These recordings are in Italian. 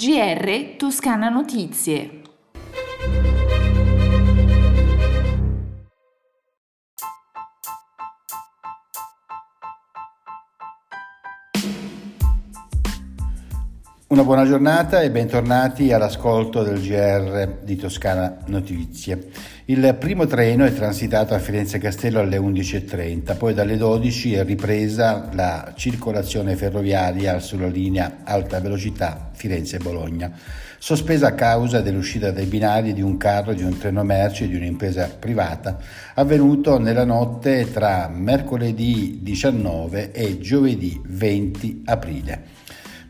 GR Toscana Notizie Una buona giornata e bentornati all'ascolto del GR di Toscana Notizie. Il primo treno è transitato a Firenze Castello alle 11.30, poi dalle 12 è ripresa la circolazione ferroviaria sulla linea alta velocità Firenze-Bologna, sospesa a causa dell'uscita dai binari di un carro di un treno merci di un'impresa privata, avvenuto nella notte tra mercoledì 19 e giovedì 20 aprile.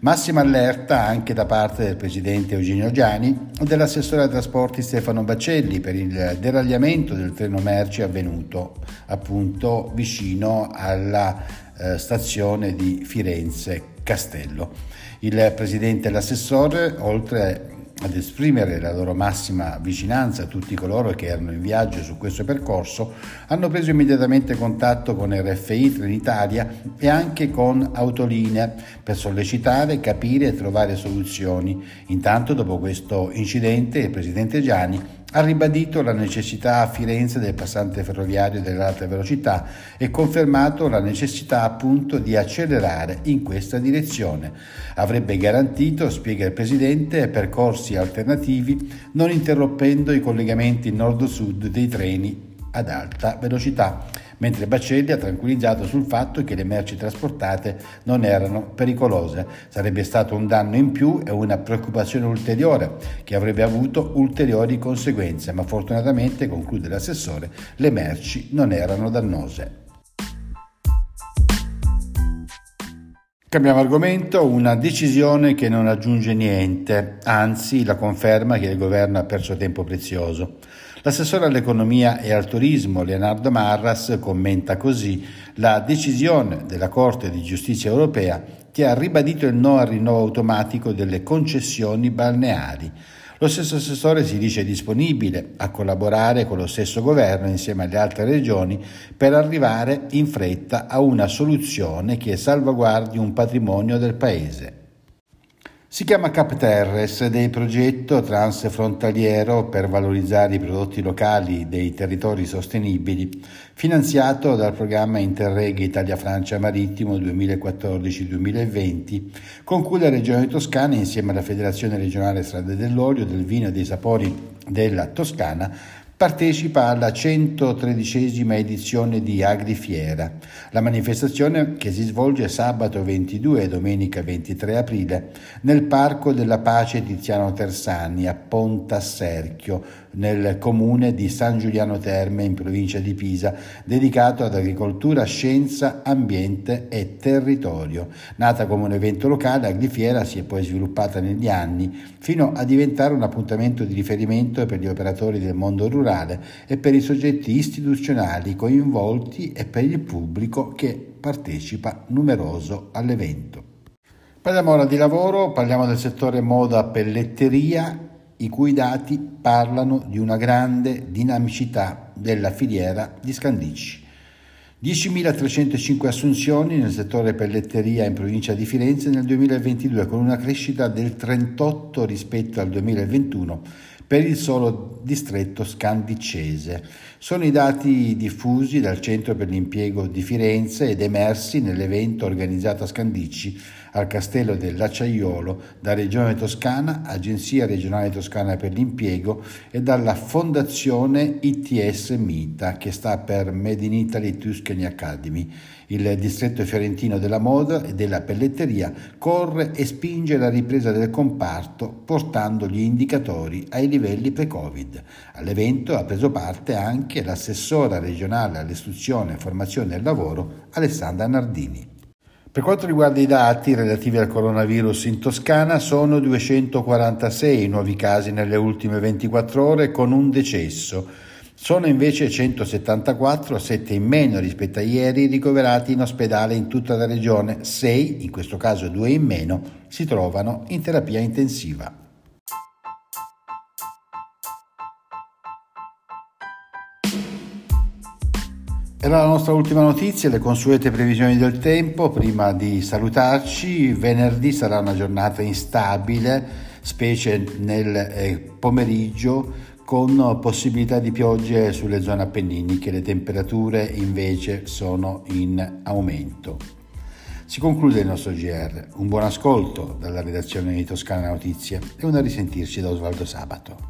Massima allerta anche da parte del presidente Eugenio Giani e dell'assessore ai trasporti Stefano Baccelli per il deragliamento del treno merci avvenuto appunto vicino alla eh, stazione di Firenze Castello. Il presidente e l'assessore, oltre ad esprimere la loro massima vicinanza a tutti coloro che erano in viaggio su questo percorso, hanno preso immediatamente contatto con RFI Trenitalia e anche con Autolinea per sollecitare, capire e trovare soluzioni. Intanto, dopo questo incidente, il presidente Gianni ha ribadito la necessità a Firenze del passante ferroviario dell'alta velocità e confermato la necessità appunto di accelerare in questa direzione. Avrebbe garantito, spiega il Presidente, percorsi alternativi non interrompendo i collegamenti nord-sud dei treni ad alta velocità mentre Bacelli ha tranquillizzato sul fatto che le merci trasportate non erano pericolose. Sarebbe stato un danno in più e una preoccupazione ulteriore che avrebbe avuto ulteriori conseguenze, ma fortunatamente, conclude l'assessore, le merci non erano dannose. Cambiamo argomento, una decisione che non aggiunge niente, anzi la conferma che il governo ha perso tempo prezioso. L'assessore all'economia e al turismo Leonardo Marras commenta così la decisione della Corte di giustizia europea che ha ribadito il no al rinnovo automatico delle concessioni balneari. Lo stesso assessore si dice disponibile a collaborare con lo stesso governo insieme alle altre regioni per arrivare in fretta a una soluzione che salvaguardi un patrimonio del Paese. Si chiama CapTerres ed è il progetto transfrontaliero per valorizzare i prodotti locali dei territori sostenibili, finanziato dal programma Interreg Italia-Francia Marittimo 2014-2020, con cui la Regione Toscana, insieme alla Federazione regionale Strade dell'Olio, del Vino e dei Sapori della Toscana, partecipa alla 113 edizione di Agrifiera, la manifestazione che si svolge sabato 22 e domenica 23 aprile nel Parco della Pace Tiziano Tersani a Ponta Serchio, nel comune di San Giuliano Terme in provincia di Pisa, dedicato ad agricoltura, scienza, ambiente e territorio. Nata come un evento locale, Agrifiera si è poi sviluppata negli anni fino a diventare un appuntamento di riferimento per gli operatori del mondo rurale e per i soggetti istituzionali coinvolti e per il pubblico che partecipa numeroso all'evento. Parliamo ora di lavoro, parliamo del settore moda pelletteria i cui dati parlano di una grande dinamicità della filiera di Scandicci. 10.305 assunzioni nel settore pelletteria in provincia di Firenze nel 2022 con una crescita del 38 rispetto al 2021 per il solo distretto scandicese. Sono i dati diffusi dal Centro per l'impiego di Firenze ed emersi nell'evento organizzato a Scandicci al Castello dell'Acciaiolo da Regione Toscana, Agenzia regionale toscana per l'impiego e dalla Fondazione ITS MITA che sta per Made in Italy Tuscany Academy. Il distretto fiorentino della moda e della pelletteria corre e spinge la ripresa del comparto portando gli indicatori ai livelli pre-Covid. All'evento ha preso parte anche l'assessora regionale all'istruzione, formazione e lavoro Alessandra Nardini. Per quanto riguarda i dati relativi al coronavirus in Toscana, sono 246 i nuovi casi nelle ultime 24 ore con un decesso. Sono invece 174, 7 in meno rispetto a ieri, ricoverati in ospedale in tutta la regione, 6, in questo caso 2 in meno, si trovano in terapia intensiva. Era la nostra ultima notizia, le consuete previsioni del tempo. Prima di salutarci, venerdì sarà una giornata instabile specie nel eh, pomeriggio con possibilità di piogge sulle zone appenniniche, le temperature invece sono in aumento. Si conclude il nostro GR. Un buon ascolto dalla redazione di Toscana Notizie e una risentirci da Osvaldo Sabato.